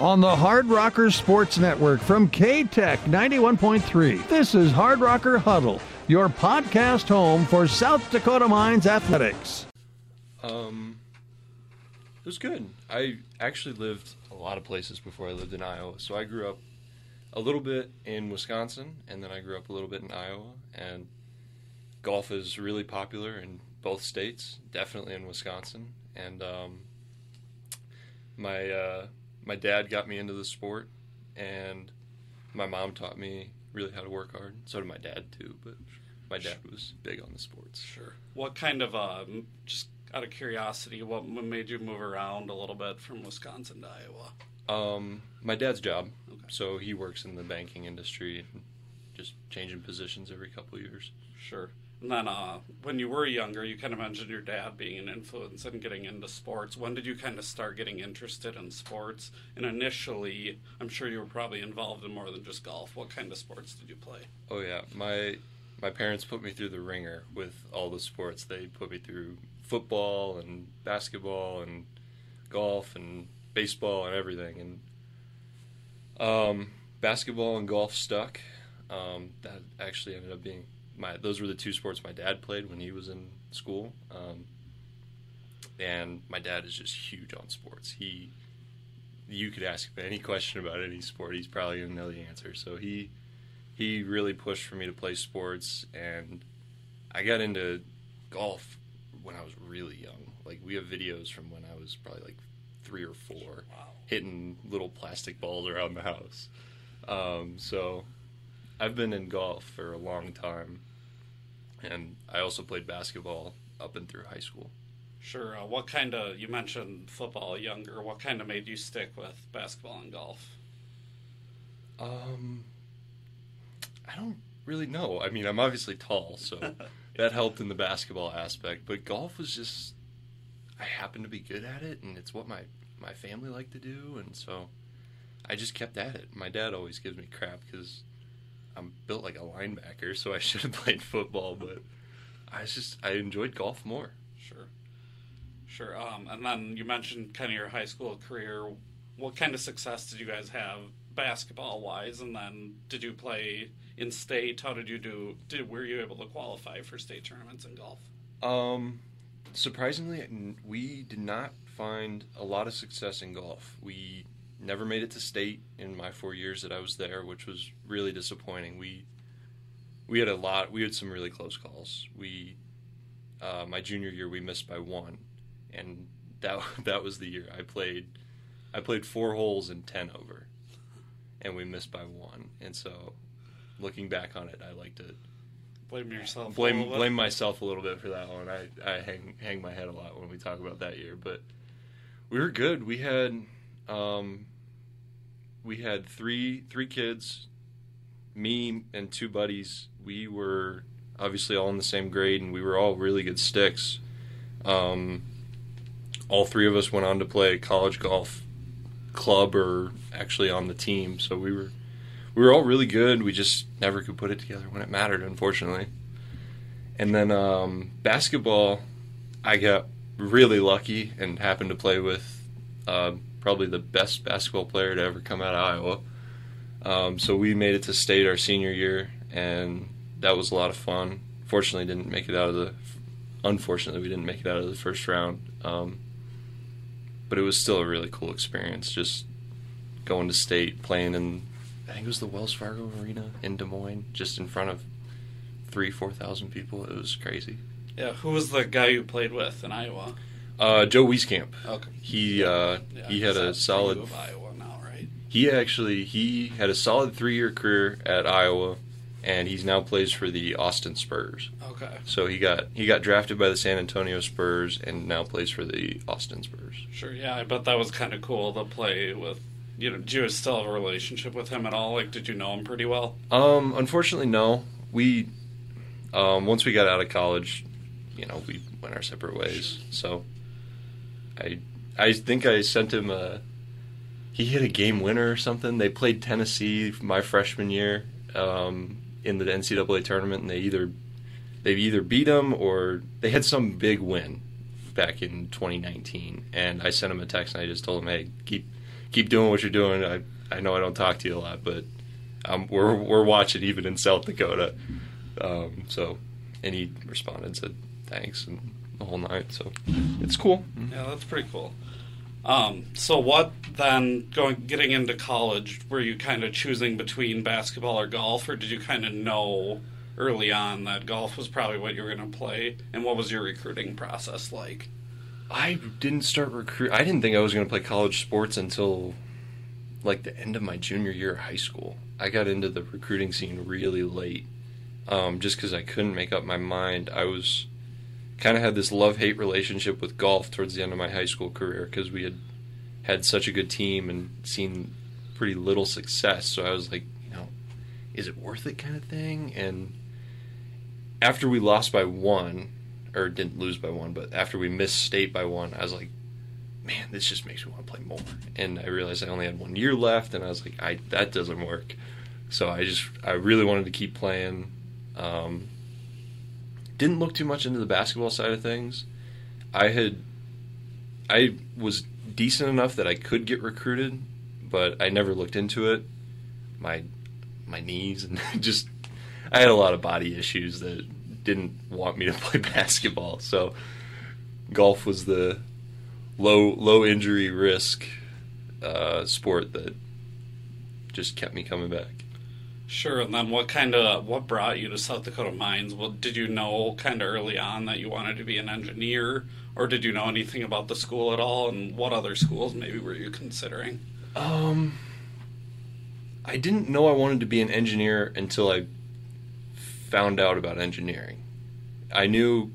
on the Hardrocker Sports Network from KTEQ 91.3. This is Hardrocker Huddle, your podcast home for South Dakota Mines athletics. Um, it was good. I actually lived a lot of places before I lived in Iowa. So I grew up a little bit in Wisconsin, and then I grew up a little bit in Iowa. And golf is really popular in both states, definitely in Wisconsin. And um, my uh, my dad got me into the sport, and my mom taught me really how to work hard. So did my dad too, but my dad was big on the sports. Sure. What kind of um, just out of curiosity, what made you move around a little bit from Wisconsin to Iowa? Um, my dad's job. Okay. So he works in the banking industry and just changing positions every couple years. Sure. And then uh, when you were younger, you kind of mentioned your dad being an influence and getting into sports. When did you kind of start getting interested in sports? And initially, I'm sure you were probably involved in more than just golf. What kind of sports did you play? Oh yeah, my my parents put me through the ringer with all the sports. They put me through football and basketball and golf and baseball and everything. And um, basketball and golf stuck. Um, that actually ended up being my. Those were the two sports my dad played when he was in school. Um, and my dad is just huge on sports. He, you could ask him any question about any sport, he's probably gonna know the answer. So he, he really pushed for me to play sports, and I got into golf when I was really young. Like we have videos from when I was probably like three or four, wow. hitting little plastic balls around the house. Um, so I've been in golf for a long time, and I also played basketball up and through high school. Sure. Uh, what kind of you mentioned football younger? What kind of made you stick with basketball and golf? Um, I don't really know. I mean, I'm obviously tall, so that helped in the basketball aspect. But golf was just I happened to be good at it, and it's what my my family liked to do, and so I just kept at it. My dad always gives me crap because I'm built like a linebacker, so I should have played football, but I just I enjoyed golf more. Sure, sure. Um, and then you mentioned kind of your high school career. What kind of success did you guys have basketball wise? And then did you play in state? How did you do? Did were you able to qualify for state tournaments in golf? Um, surprisingly, we did not find a lot of success in golf. We never made it to state in my four years that I was there, which was really disappointing. We we had a lot. We had some really close calls. We uh, my junior year we missed by one, and that that was the year I played. I played four holes in ten over, and we missed by one. And so looking back on it, I like to blame yourself. Blame blame myself a little bit for that one. I, I hang hang my head a lot when we talk about that year, but we were good. We had um, we had three three kids, me and two buddies. We were obviously all in the same grade, and we were all really good sticks. Um, all three of us went on to play college golf club or actually on the team, so we were we were all really good. We just never could put it together when it mattered, unfortunately. And then um, basketball, I got really lucky and happened to play with uh, probably the best basketball player to ever come out of Iowa. Um, so we made it to state our senior year, and that was a lot of fun. Fortunately, didn't make it out of the. Unfortunately, we didn't make it out of the first round. Um, but it was still a really cool experience, just going to state, playing in I think it was the Wells Fargo Arena in Des Moines, just in front of three, four thousand people. It was crazy. Yeah, who was the guy you played with in Iowa? Uh, Joe Wieskamp. Okay. He uh, yeah, he had a solid. Of Iowa now, right? He actually he had a solid three year career at Iowa, and he's now plays for the Austin Spurs. Okay. So he got he got drafted by the San Antonio Spurs and now plays for the Austin Spurs. Sure. Yeah, I bet that was kind of cool to play with you know, do you still have a relationship with him at all? Like, did you know him pretty well? Um, unfortunately, no. We, um, once we got out of college, you know, we went our separate ways. So, I, I think I sent him a. He hit a game winner or something. They played Tennessee my freshman year um, in the NCAA tournament, and they either they either beat them or they had some big win back in 2019. And I sent him a text and I just told him, "Hey, keep keep doing what you're doing. I I know I don't talk to you a lot, but um, we're we're watching even in South Dakota. Um, so, and he responded said thanks and the whole night. So it's cool. Yeah, that's pretty cool. Um, so what then going getting into college were you kind of choosing between basketball or golf or did you kind of know early on that golf was probably what you were going to play and what was your recruiting process like? I didn't start recruit. I didn't think I was going to play college sports until like the end of my junior year of high school. I got into the recruiting scene really late, um, just because I couldn't make up my mind. I was kind of had this love hate relationship with golf towards the end of my high school career because we had had such a good team and seen pretty little success. So I was like, you know, is it worth it kind of thing? And after we lost by one, or didn't lose by one, but after we missed state by one, I was like, man, this just makes me want to play more. And I realized I only had one year left, and I was like, I that doesn't work. So I just I really wanted to keep playing. Um, didn't look too much into the basketball side of things. I had I was decent enough that I could get recruited, but I never looked into it. My my knees and just I had a lot of body issues that didn't want me to play basketball. So golf was the low low injury risk uh, sport that just kept me coming back. Sure, and then what kind of what brought you to South Dakota Mines? Well, did you know kind of early on that you wanted to be an engineer, or did you know anything about the school at all? And what other schools maybe were you considering? Um, I didn't know I wanted to be an engineer until I found out about engineering. I knew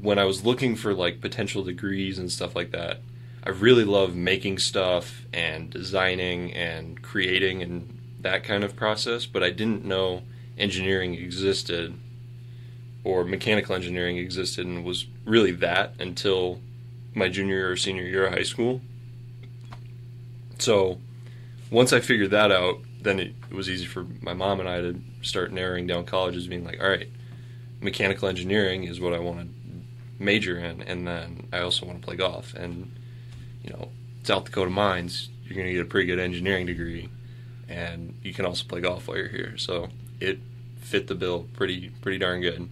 when I was looking for like potential degrees and stuff like that, I really love making stuff and designing and creating and that kind of process, but I didn't know engineering existed or mechanical engineering existed and was really that until my junior or senior year of high school. So once I figured that out, then it, it was easy for my mom and I to start narrowing down colleges, being like, all right, mechanical engineering is what I want to major in, and then I also want to play golf. And you know, South Dakota Mines, you're going to get a pretty good engineering degree, and you can also play golf while you're here. So it fit the bill pretty pretty darn good.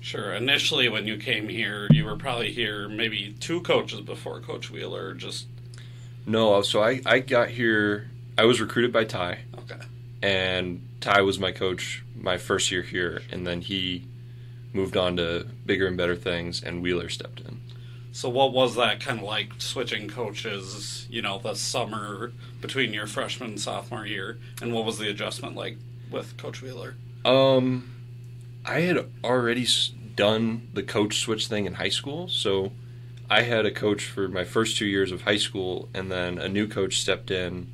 Sure. Initially, when you came here, you were probably here maybe two coaches before Coach Wheeler. Just no. So I I got here. I was recruited by Ty. Okay. And Ty was my coach my first year here, and then he moved on to bigger and better things, and Wheeler stepped in. So, what was that kind of like switching coaches? You know, the summer between your freshman and sophomore year, and what was the adjustment like with Coach Wheeler? Um, I had already done the coach switch thing in high school, so I had a coach for my first two years of high school, and then a new coach stepped in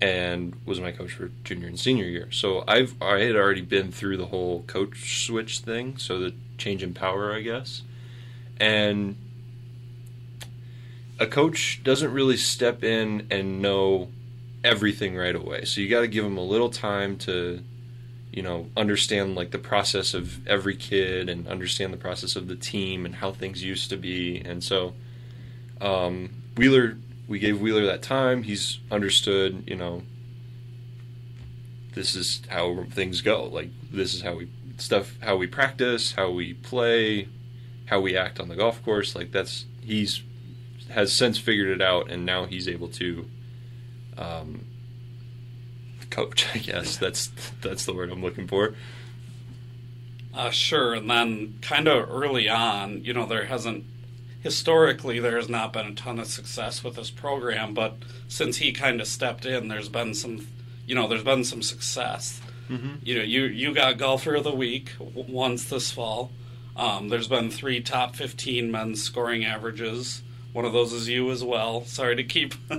and was my coach for junior and senior year. So I've I had already been through the whole coach switch thing, so the change in power, I guess. And a coach doesn't really step in and know everything right away. So you got to give them a little time to you know understand like the process of every kid and understand the process of the team and how things used to be. And so um, Wheeler we gave Wheeler that time. He's understood, you know, this is how things go. Like this is how we stuff, how we practice, how we play, how we act on the golf course. Like that's he's has since figured it out, and now he's able to um, coach. I guess that's that's the word I'm looking for. Uh, sure, and then kind of early on, you know, there hasn't historically there has not been a ton of success with this program, but since he kind of stepped in, there's been some, you know, there's been some success. Mm-hmm. You know, you you got golfer of the week once this fall. Um, there's been three top 15 men's scoring averages. One of those is you as well. Sorry to keep.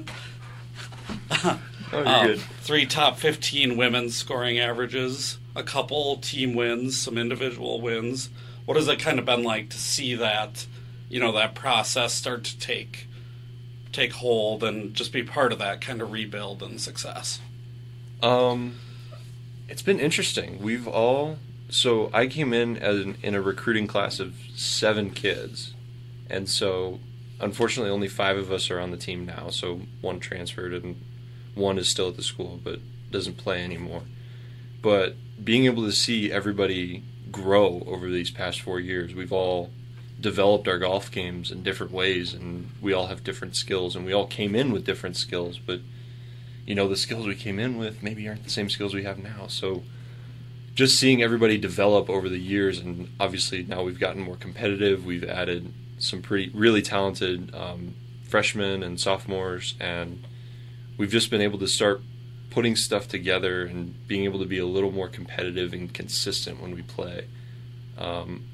oh, um, three top 15 women's scoring averages, a couple team wins, some individual wins. What has it kind of been like to see that you know that process start to take take hold and just be part of that kind of rebuild and success? Um, it's been interesting. We've all so I came in as an, in a recruiting class of seven kids, and so unfortunately, only five of us are on the team now. So one transferred and one is still at the school, but doesn't play anymore. But being able to see everybody grow over these past four years, we've all developed our golf games in different ways, and we all have different skills, and we all came in with different skills, but you know the skills we came in with maybe aren't the same skills we have now. So just seeing everybody develop over the years, and obviously now we've gotten more competitive. We've added some pretty really talented um, freshmen and sophomores, and we've just been able to start putting stuff together and being able to be a little more competitive and consistent when we play. Um,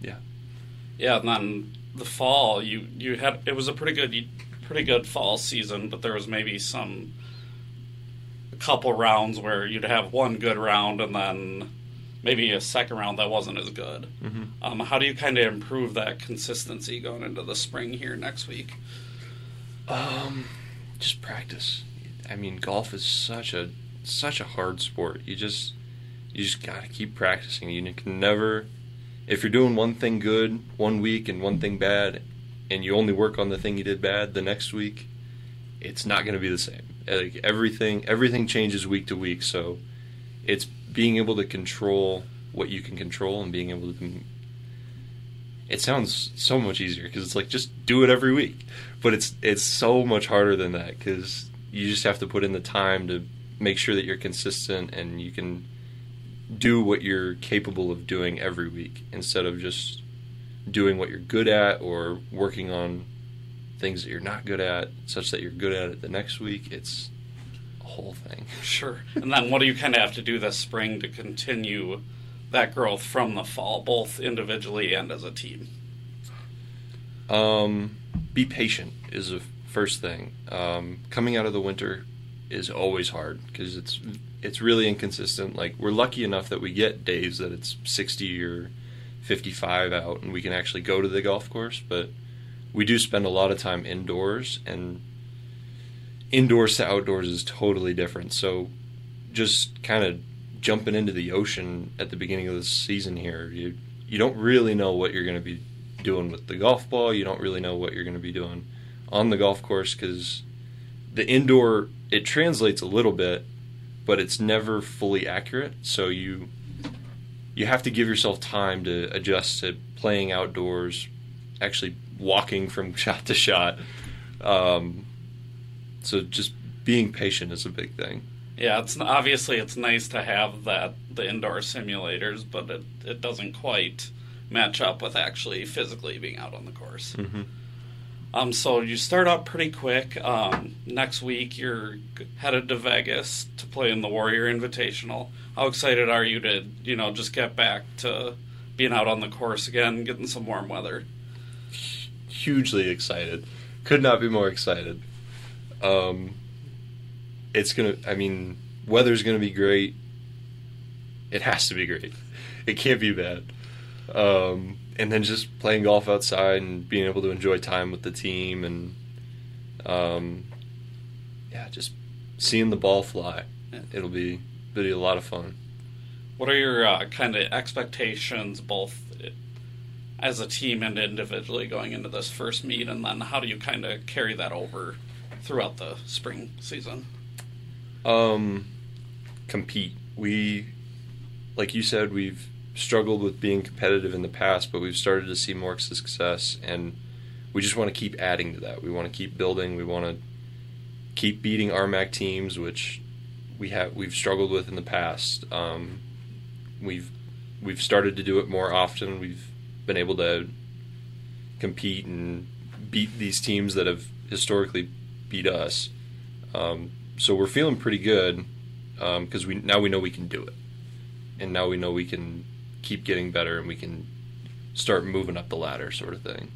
yeah. Yeah, and then the fall, you you had it was a pretty good pretty good fall season, but there was maybe some couple rounds where you'd have one good round and then maybe a second round that wasn't as good. Mm-hmm. Um, how do you kind of improve that consistency going into the spring here next week? Um, just practice. I mean, golf is such a such a hard sport. You just you just got to keep practicing. You can never if you're doing one thing good one week and one thing bad and you only work on the thing you did bad the next week, it's not going to be the same. Like everything everything changes week to week, so it's being able to control what you can control and being able to it sounds so much easier because it's like just do it every week but it's it's so much harder than that because you just have to put in the time to make sure that you're consistent and you can do what you're capable of doing every week instead of just doing what you're good at or working on things that you're not good at such that you're good at it the next week it's a whole thing Sure. And then what do you kind of have to do this spring to continue that growth from the fall, both individually and as a team? Um, be patient is the first thing. Um, coming out of the winter is always hard because it's it's really inconsistent. Like we're lucky enough that we get days that it's 60 or 55 out and we can actually go to the golf course, but we do spend a lot of time indoors and indoors to outdoors is totally different. So just kind of jumping into the ocean at the beginning of the season here, you you don't really know what you're going to be doing with the golf ball. You don't really know what you're going to be doing on the golf course because the indoor it translates a little bit, but it's never fully accurate. So you you have to give yourself time to adjust to playing outdoors, actually walking from shot to shot. Um, so just being patient is a big thing. Yeah, it's obviously it's nice to have that the indoor simulators, but it it doesn't quite match up with actually physically being out on the course. Mm-hmm. Um, so you start out pretty quick. Um, next week you're headed to Vegas to play in the Warrior Invitational. How excited are you to you know just get back to being out on the course again, getting some warm weather? Hugely excited. Could not be more excited. Um, it's gonna. I mean, weather's gonna be great. It has to be great. It can't be bad. Um, and then just playing golf outside and being able to enjoy time with the team and um, yeah, just seeing the ball fly. It'll be it'll be a lot of fun. What are your uh, kind of expectations, both as a team and individually, going into this first meet, and then how do you kind of carry that over throughout the spring season? Um, compete. We, like you said, we've struggled with being competitive in the past, but we've started to see more success, and we just want to keep adding to that. We want to keep building. We want to keep beating RMAC teams, which we have we've struggled with in the past. Um, we've we've started to do it more often. We've been able to compete and beat these teams that have historically beat us. Um, so we're feeling pretty good because um, we now we know we can do it, and now we know we can keep getting better and we can start moving up the ladder, sort of thing.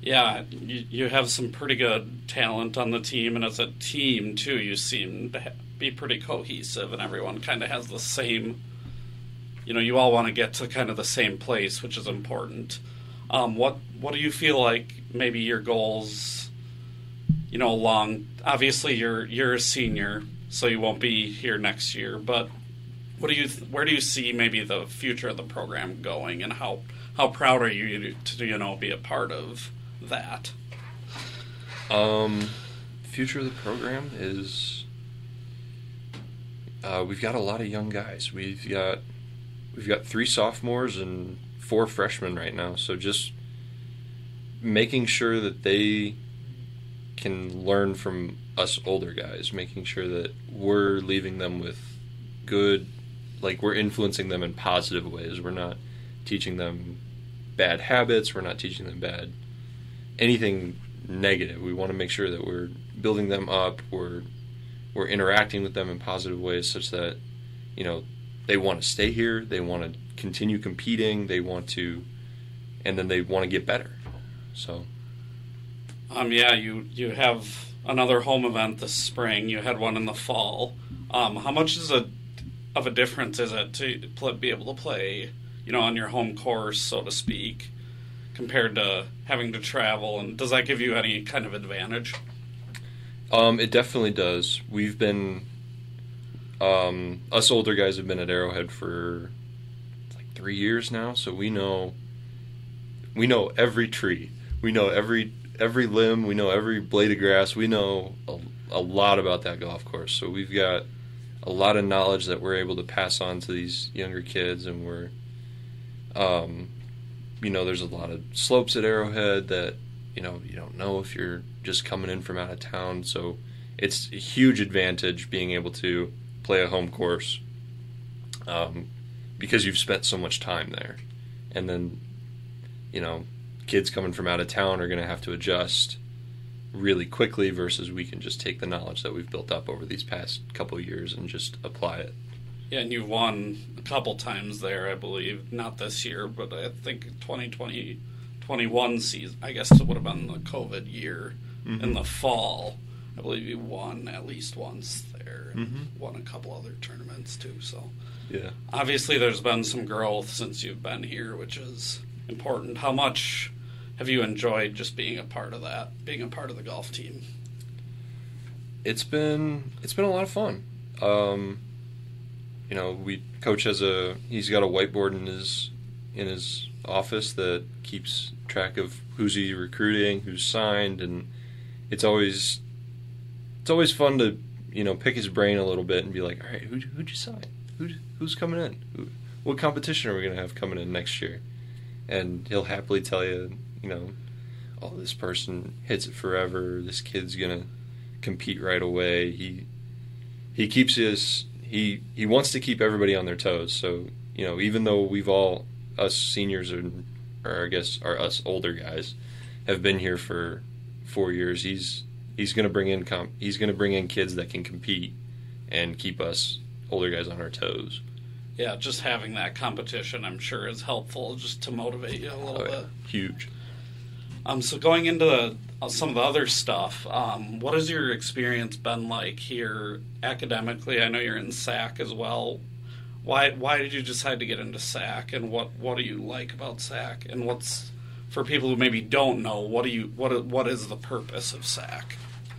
Yeah, you, you have some pretty good talent on the team, and as a team too, you seem to be pretty cohesive, and everyone kind of has the same. You know, you all want to get to kind of the same place, which is important. Um, what What do you feel like? Maybe your goals. You know, along. Obviously, you're you're a senior, so you won't be here next year. But what do you? Where do you see maybe the future of the program going, and how how proud are you to you know be a part of that? Um, future of the program is uh, we've got a lot of young guys. We've got we've got three sophomores and four freshmen right now. So just making sure that they can learn from us older guys, making sure that we're leaving them with good, like we're influencing them in positive ways. We're not teaching them bad habits. We're not teaching them bad anything negative. We want to make sure that we're building them up. We're we're interacting with them in positive ways, such that you know they want to stay here. They want to continue competing. They want to, and then they want to get better. So, um, yeah, you you have another home event this spring. You had one in the fall. Um, how much is a of a difference is it to pl- be able to play, you know, on your home course, so to speak, compared to having to travel? And does that give you any kind of advantage? Um, it definitely does. We've been, um, us older guys have been at Arrowhead for like three years now, so we know, we know every tree, we know every every limb, we know every blade of grass, we know a, a lot about that golf course. So we've got a lot of knowledge that we're able to pass on to these younger kids, and we're, um, you know, there's a lot of slopes at Arrowhead that you know you don't know if you're just coming in from out of town. So it's a huge advantage being able to play a home course um, because you've spent so much time there, and then you know kids coming from out of town are going to have to adjust really quickly versus we can just take the knowledge that we've built up over these past couple years and just apply it. Yeah, and you've won a couple times there, I believe. Not this year, but I think 2020, 21 season, I guess it would have been the COVID year mm-hmm. in the fall. I believe you won at least once there and mm-hmm. won a couple other tournaments too. So, yeah. Obviously, there's been some growth since you've been here, which is important. How much have you enjoyed just being a part of that, being a part of the golf team? It's been it's been a lot of fun. Um, you know, we coach has a he's got a whiteboard in his in his office that keeps track of who's he recruiting, who's signed, and it's always it's always fun to you know pick his brain a little bit and be like, all right, who who'd you sign? Who who's coming in? Who, what competition are we going to have coming in next year? And he'll happily tell you you know, oh, this person hits it forever. This kid's gonna compete right away. He he keeps his he he wants to keep everybody on their toes. So you know, even though we've all us seniors and or I guess are us older guys have been here for four years, he's he's gonna bring in comp, he's gonna bring in kids that can compete and keep us older guys on our toes. Yeah, just having that competition, I'm sure, is helpful just to motivate you a little oh, yeah. bit. Huge. Um, so going into the, uh, some of the other stuff, um, what has your experience been like here academically? I know you're in SAAC as well. Why why did you decide to get into SAAC, and what what do you like about SAAC, and what's for people who maybe don't know what do you what what is the purpose of SAAC?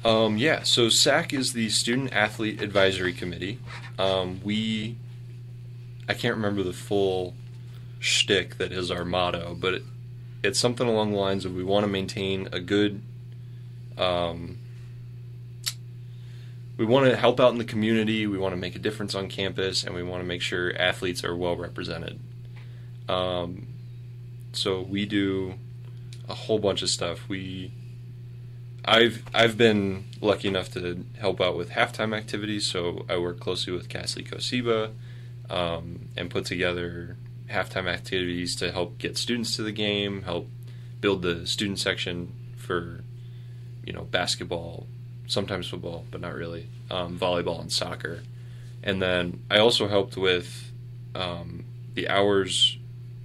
Um, yeah, so SAAC is the Student Athlete Advisory Committee. Um, we I can't remember the full shtick that is our motto, but it, it's something along the lines of we want to maintain a good um, we want to help out in the community we want to make a difference on campus and we want to make sure athletes are well represented um, so we do a whole bunch of stuff we I've I've been lucky enough to help out with halftime activities so I work closely with Cassie Kosiba um, and put together halftime activities to help get students to the game, help build the student section for, you know, basketball, sometimes football, but not really, um, volleyball and soccer. And then I also helped with um, the hours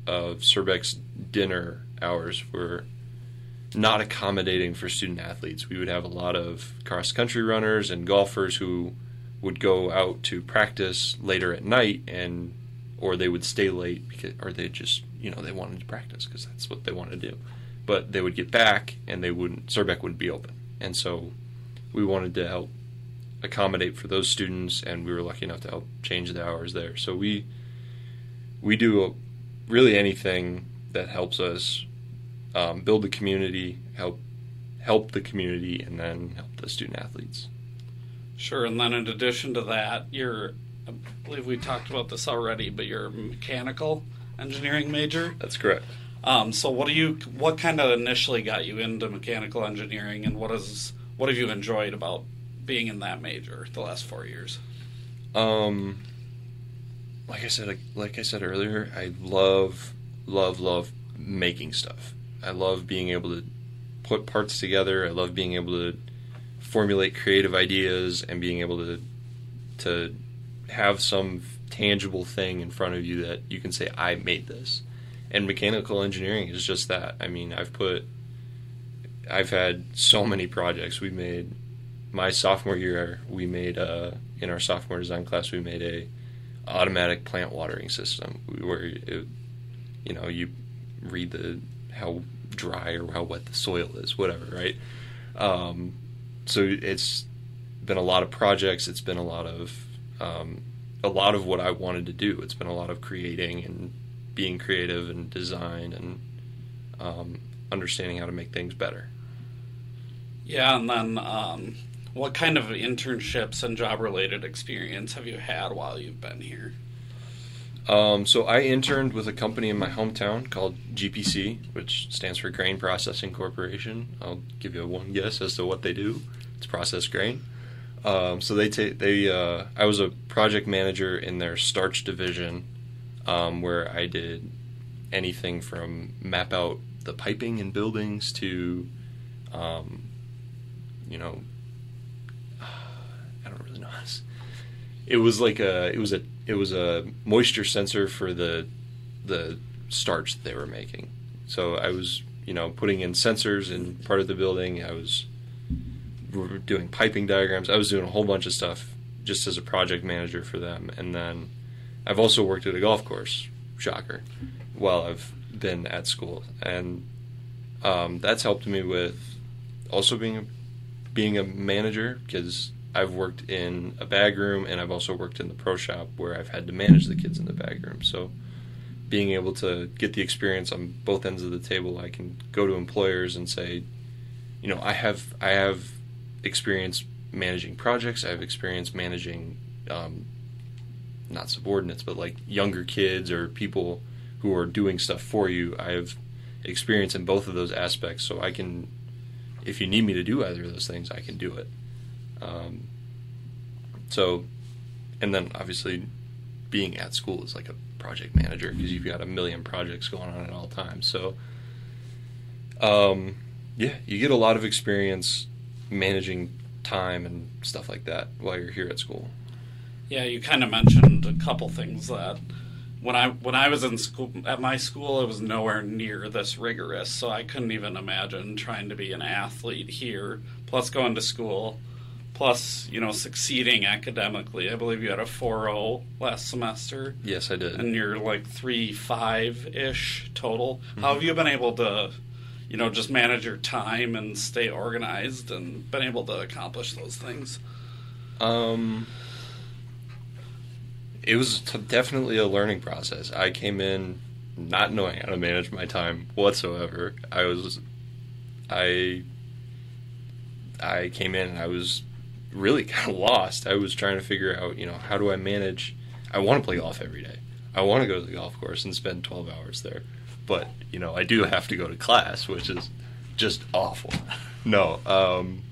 of Surbeck's dinner hours were not accommodating for student athletes. We would have a lot of cross country runners and golfers who would go out to practice later at night and or they would stay late because, or they just, you know, they wanted to practice because that's what they wanted to do. But they would get back and they wouldn't, Surbec wouldn't be open. And so we wanted to help accommodate for those students and we were lucky enough to help change the hours there. So we, we do really anything that helps us um, build the community, help help the community, and then help the student athletes. Sure, and then in addition to that, you're I believe we talked about this already, but you're a mechanical engineering major. That's correct. Um, so what do you what kind of initially got you into mechanical engineering and what is what have you enjoyed about being in that major the last four years? Um, like I said, like, like I said earlier, I love, love, love making stuff. I love being able to put parts together. I love being able to formulate creative ideas and being able to to have some tangible thing in front of you that you can say I made this. And mechanical engineering is just that. I mean, I've put I've had so many projects. We made my sophomore year. We made uh, in our sophomore design class. We made a automatic plant watering system where it, you know you read the how dry or how wet the soil is, whatever, right? Um, so it's been a lot of projects. It's been a lot of um, a lot of what I wanted to do. It's been a lot of creating and being creative and design and um, understanding how to make things better. Yeah, and then um, what kind of internships and job related experience have you had while you've been here? Um, so I interned with a company in my hometown called GPC, which stands for Grain Processing Corporation. I'll give you one guess as to what they do. It's processed grain. Um, so they take they uh, I was a project manager in their starch division, um, where I did anything from map out the piping in buildings to, um, you know, I don't really know. It was like a it was a it was a moisture sensor for the the starch that they were making. So I was you know putting in sensors in part of the building. I was doing piping diagrams. I was doing a whole bunch of stuff just as a project manager for them. And then I've also worked at a golf course, shocker, while I've been at school, and um, that's helped me with also being a, being a manager because I've worked in a bag room and I've also worked in the pro shop where I've had to manage the kids in the bag room. So being able to get the experience on both ends of the table, I can go to employers and say, you know, I have I have experience managing projects. I have experience managing um, not subordinates, but like younger kids or people who are doing stuff for you. I have experience in both of those aspects, so I can, if you need me to do either of those things, I can do it. Um, so, and then obviously, being at school is like a project manager because you've got a million projects going on at all times. So, um, yeah, you get a lot of experience managing time and stuff like that while you're here at school. Yeah, you kind of mentioned a couple things that when I when I was in school at my school, it was nowhere near this rigorous. So I couldn't even imagine trying to be an athlete here, plus going to school, plus you know succeeding academically. I believe you had a 4.0 last semester. Yes, I did. And you're like three five ish total. Mm-hmm. How have you been able to you know, just manage your time and stay organized and been able to accomplish those things? Um, it was t- definitely a learning process. I came in not knowing how to manage my time whatsoever. I was, I, I came in and I was really kind of lost. I was trying to figure out, you know, how do I manage? I want to play golf every day. I want to go to the golf course and spend 12 hours there but you know I do have to go to class, which is just awful. no, um,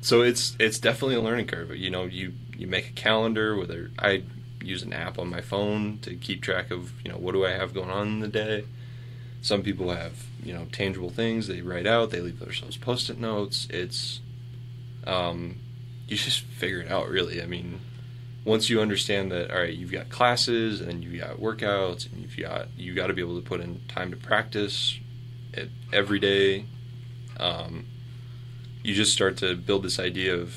so it's it's definitely a learning curve. You know, you you make a calendar. Whether I use an app on my phone to keep track of you know what do I have going on in the day. Some people have you know tangible things they write out. They leave themselves post-it notes. It's um, you just figure it out. Really, I mean, once you understand that all right you've got classes and you've got workouts and you've got you got to be able to put in time to practice every day um, you just start to build this idea of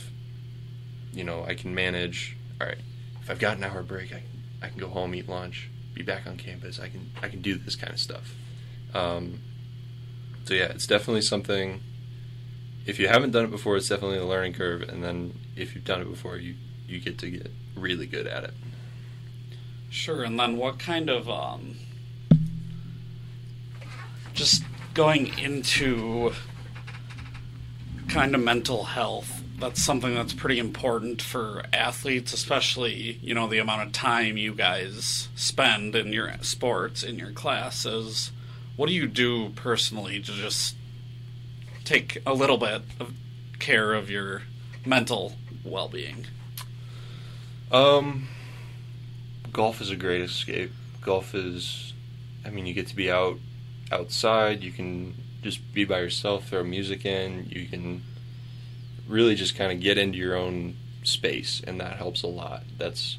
you know i can manage all right if i've got an hour break i can, I can go home eat lunch be back on campus i can i can do this kind of stuff um, so yeah it's definitely something if you haven't done it before it's definitely a learning curve and then if you've done it before you you get to get really good at it. Sure, and then what kind of um, just going into kind of mental health, that's something that's pretty important for athletes, especially, you know, the amount of time you guys spend in your sports, in your classes. What do you do personally to just take a little bit of care of your mental well being? Um, golf is a great escape. Golf is, I mean, you get to be out outside. You can just be by yourself, throw music in. You can really just kind of get into your own space, and that helps a lot. That's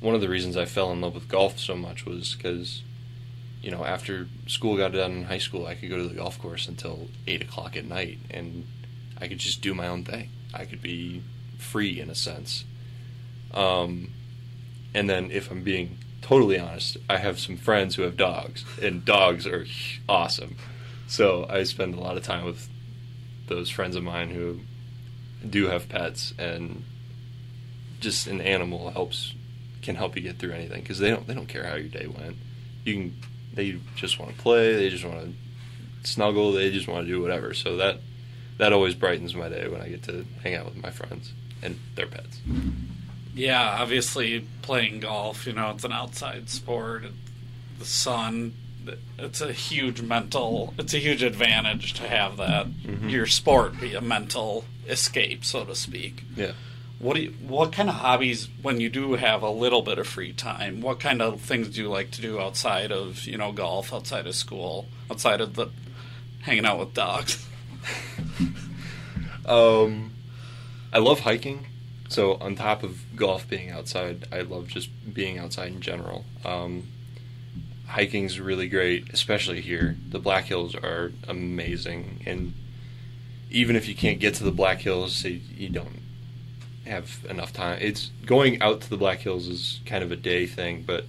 one of the reasons I fell in love with golf so much was because, you know, after school got done in high school, I could go to the golf course until eight o'clock at night, and I could just do my own thing. I could be free in a sense. Um, and then if I'm being totally honest, I have some friends who have dogs, and dogs are awesome. So I spend a lot of time with those friends of mine who do have pets, and just an animal helps can help you get through anything because they don't they don't care how your day went. You can they just want to play, they just want to snuggle, they just want to do whatever. So that that always brightens my day when I get to hang out with my friends and their pets. Yeah, obviously playing golf, you know, it's an outside sport. The sun, it's a huge mental, it's a huge advantage to have that Mhm. your sport be a mental escape, so to speak. Yeah. What do you, what kind of hobbies when you do have a little bit of free time? What kind of things do you like to do outside of, you know, golf, outside of school, outside of the hanging out with dogs? Um, I love hiking. So on top of golf being outside, I love just being outside in general. Um, hiking's really great, especially here. The Black Hills are amazing, and even if you can't get to the Black Hills, you don't have enough time. It's going out to the Black Hills is kind of a day thing, but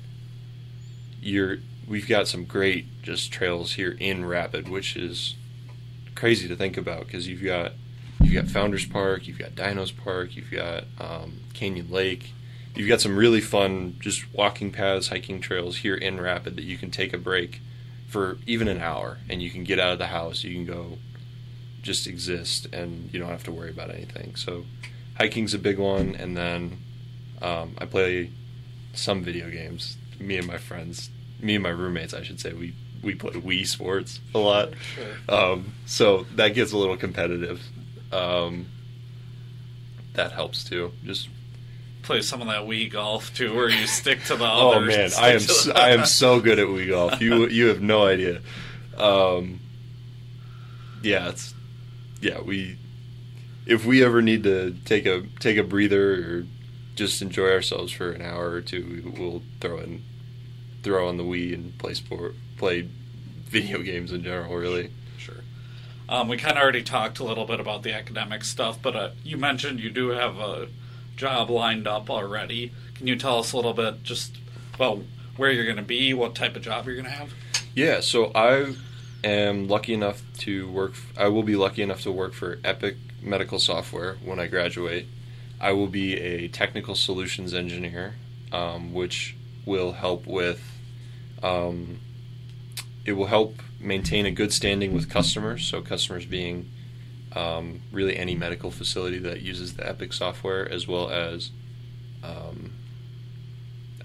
you're we've got some great just trails here in Rapid, which is crazy to think about because you've got you've got Founders Park, you've got Dinos Park, you've got um, Canyon Lake, you've got some really fun just walking paths, hiking trails here in Rapid that you can take a break for even an hour and you can get out of the house, you can go just exist and you don't have to worry about anything. So hiking's a big one, and then um, I play some video games. Me and my friends, me and my roommates, I should say, we we play Wii Sports a lot. Um, so that gets a little competitive. Um, that helps too. Just Play some of that Wii golf too, where you stick to the oh others man, I am so, I am so good at Wii golf. You you have no idea. Um, yeah, it's yeah we if we ever need to take a take a breather or just enjoy ourselves for an hour or two, we- we'll throw in throw on the Wii and play sport play video games in general. Really, Sure. Um, we kind of already talked a little bit about the academic stuff, but uh, you mentioned you do have a job lined up already. Can you tell us a little bit just about where you're going to be, what type of job you're going to have? Yeah, so I am lucky enough to work. I will be lucky enough to work for Epic Medical Software when I graduate. I will be a technical solutions engineer, um, which will help with. Um, it will help maintain a good standing with customers. So customers being um, really any medical facility that uses the Epic software, as well as, um,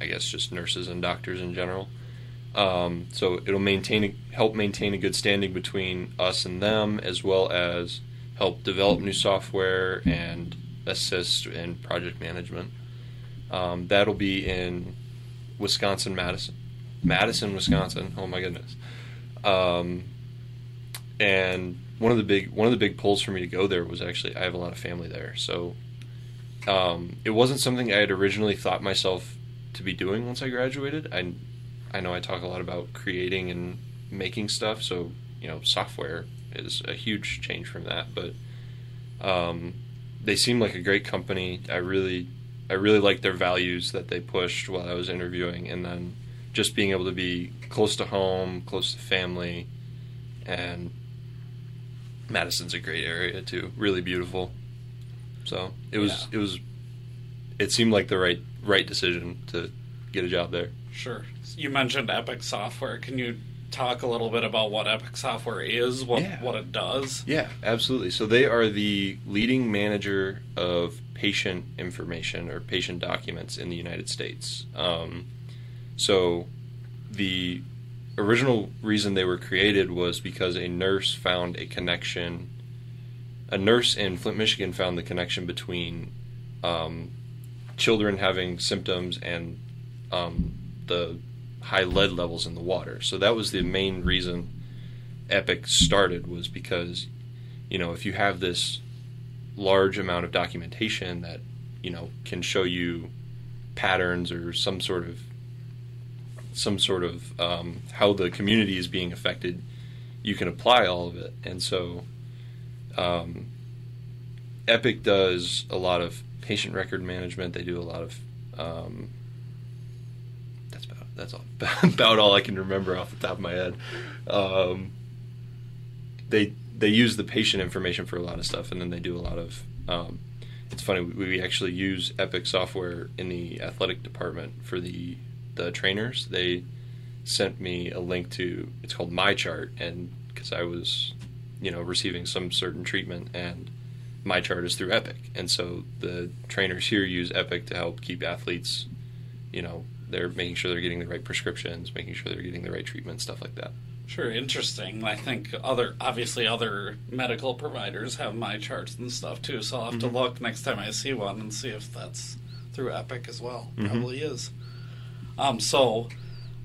I guess, just nurses and doctors in general. Um, so it'll maintain help maintain a good standing between us and them, as well as help develop new software and assist in project management. Um, that'll be in Wisconsin, Madison, Madison, Wisconsin. Oh my goodness. Um, and one of the big one of the big pulls for me to go there was actually I have a lot of family there, so um, it wasn't something I had originally thought myself to be doing once I graduated. I I know I talk a lot about creating and making stuff, so you know, software is a huge change from that. But um, they seem like a great company. I really, I really like their values that they pushed while I was interviewing, and then just being able to be close to home, close to family, and Madison's a great area too. Really beautiful. So it was, it was, it seemed like the right right decision to get a job there. Sure. You mentioned Epic Software. Can you talk a little bit about what Epic Software is, what Yeah. what it does? Yeah, absolutely. So they are the leading manager of patient information or patient documents in the United States. Um, so the original reason they were created was because a nurse found a connection. A nurse in Flint, Michigan, found the connection between um, children having symptoms and um, the high lead levels in the water. So that was the main reason Epic started was because you know if you have this large amount of documentation that you know can show you patterns or some sort of some sort of um, how the community is being affected, you can apply all of it. And so, um, Epic does a lot of patient record management. They do a lot of um, that's all, about all I can remember off the top of my head. Um, they they use the patient information for a lot of stuff, and then they do a lot of. Um, it's funny we, we actually use Epic software in the athletic department for the the trainers. They sent me a link to it's called My Chart, and because I was, you know, receiving some certain treatment, and My Chart is through Epic, and so the trainers here use Epic to help keep athletes, you know, they're making sure they're getting the right prescriptions, making sure they're getting the right treatment, stuff like that. Sure, interesting. I think other obviously other medical providers have my charts and stuff too, so I'll have to look next time I see one and see if that's through Epic as well. Mhm. Probably is. Um, so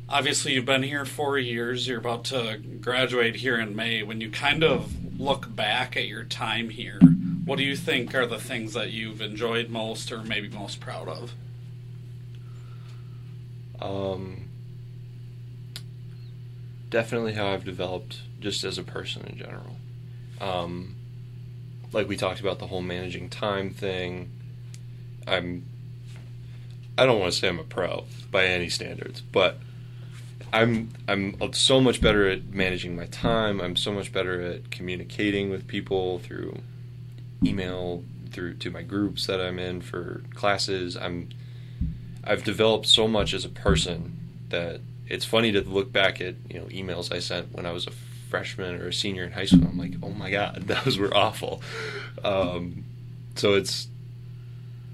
obviously you've been here four years. You're about to graduate here in May. When you kind of look back at your time here, what do you think are the things that you've enjoyed most, or maybe most proud of? Um, definitely how I've developed just as a person in general. Um, like we talked about the whole managing time thing. I'm. I don't want to say I'm a pro by any standards, but I'm I'm so much better at managing my time. I'm so much better at communicating with people through email, through to my groups that I'm in for classes. I'm I've developed so much as a person that it's funny to look back at you know emails I sent when I was a freshman or a senior in high school. I'm like, oh my god, those were awful. Um, so it's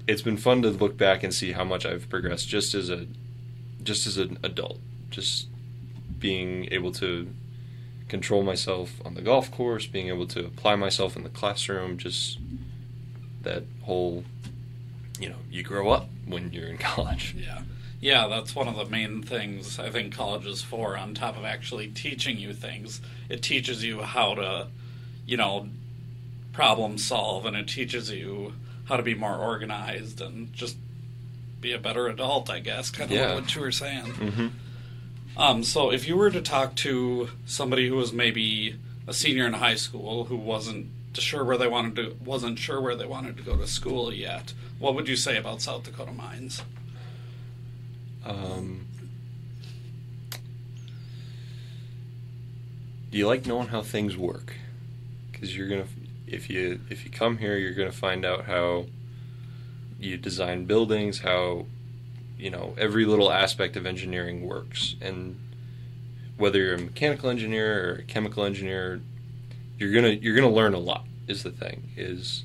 it's been fun to look back and see how much I've progressed just as a just as an adult, just being able to control myself on the golf course, being able to apply myself in the classroom, just that whole you know, you grow up when you're in college. Yeah. Yeah, that's one of the main things I think college is for, on top of actually teaching you things. It teaches you how to, you know, problem solve, and it teaches you how to be more organized and just be a better adult, I guess, kind of Yeah. what you were saying. Mm-hmm. Um, so if you were to talk to somebody who was maybe a senior in high school who wasn't sure where they wanted to wasn't sure where they wanted to go to school yet, what would you say about South Dakota Mines? Um, do you like knowing how things work? Because you're gonna, if you if you come here, you're gonna find out how you design buildings, how you know every little aspect of engineering works, and whether you're a mechanical engineer or a chemical engineer, you're gonna you're gonna learn a lot. Is the thing is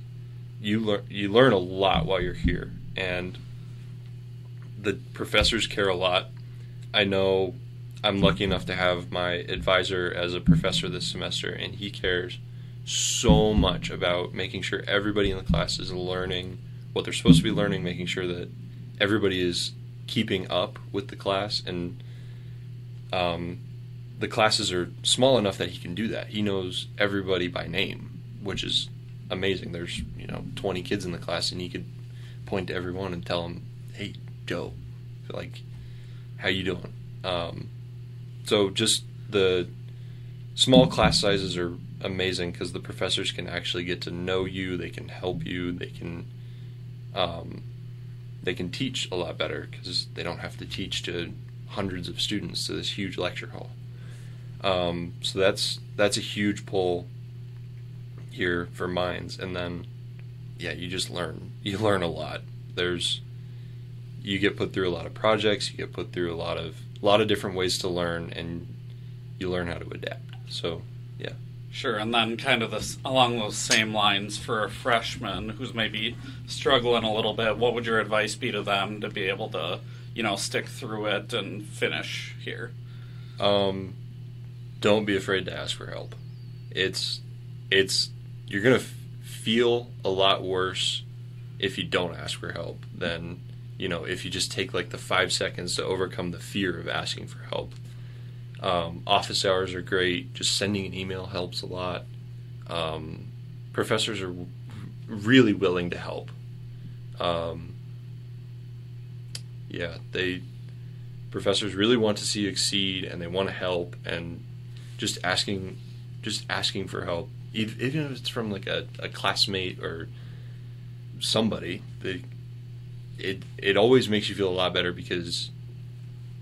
you learn you learn a lot while you're here, and the professors care a lot. I know I'm lucky enough to have my advisor as a professor this semester, and he cares so much about making sure everybody in the class is learning what they're supposed to be learning, making sure that everybody is keeping up with the class, and um, the classes are small enough that he can do that. He knows everybody by name, which is amazing. There's you know 20 kids in the class, and he could point to everyone and tell them, "Hey, Joe, like, how you doing?" Um, so just the small class sizes are amazing because the professors can actually get to know you. They can help you. They can um, they can teach a lot better because they don't have to teach to hundreds of students to this huge lecture hall. Um, so that's that's a huge pull here for mines, and then yeah, you just learn. You learn a lot. There's you get put through a lot of projects. You get put through a lot of a lot of different ways to learn, and you learn how to adapt. So yeah. Sure, and then kind of this along those same lines for a freshman who's maybe struggling a little bit. What would your advice be to them to be able to, you know, stick through it and finish here? Um, don't be afraid to ask for help. It's it's you're gonna f- feel a lot worse if you don't ask for help than you know if you just take like the five seconds to overcome the fear of asking for help. Um, office hours are great. Just sending an email helps a lot. Um, professors are really willing to help. Um, yeah, they professors really want to see you exceed and they want to help and just asking just asking for help even if it's from like a, a classmate or somebody they, it it always makes you feel a lot better because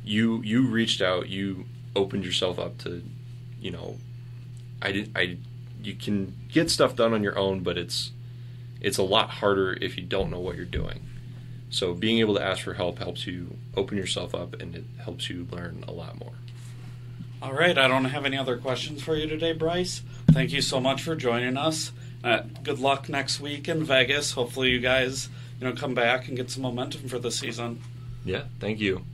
you you reached out you opened yourself up to you know i did i you can get stuff done on your own but it's it's a lot harder if you don't know what you're doing so being able to ask for help helps you open yourself up and it helps you learn a lot more. All right, I don't have any other questions for you today, Bryce. Thank you so much for joining us. Uh, good luck next week in Vegas. Hopefully, you guys, you know, come back and get some momentum for the season. Yeah, thank you.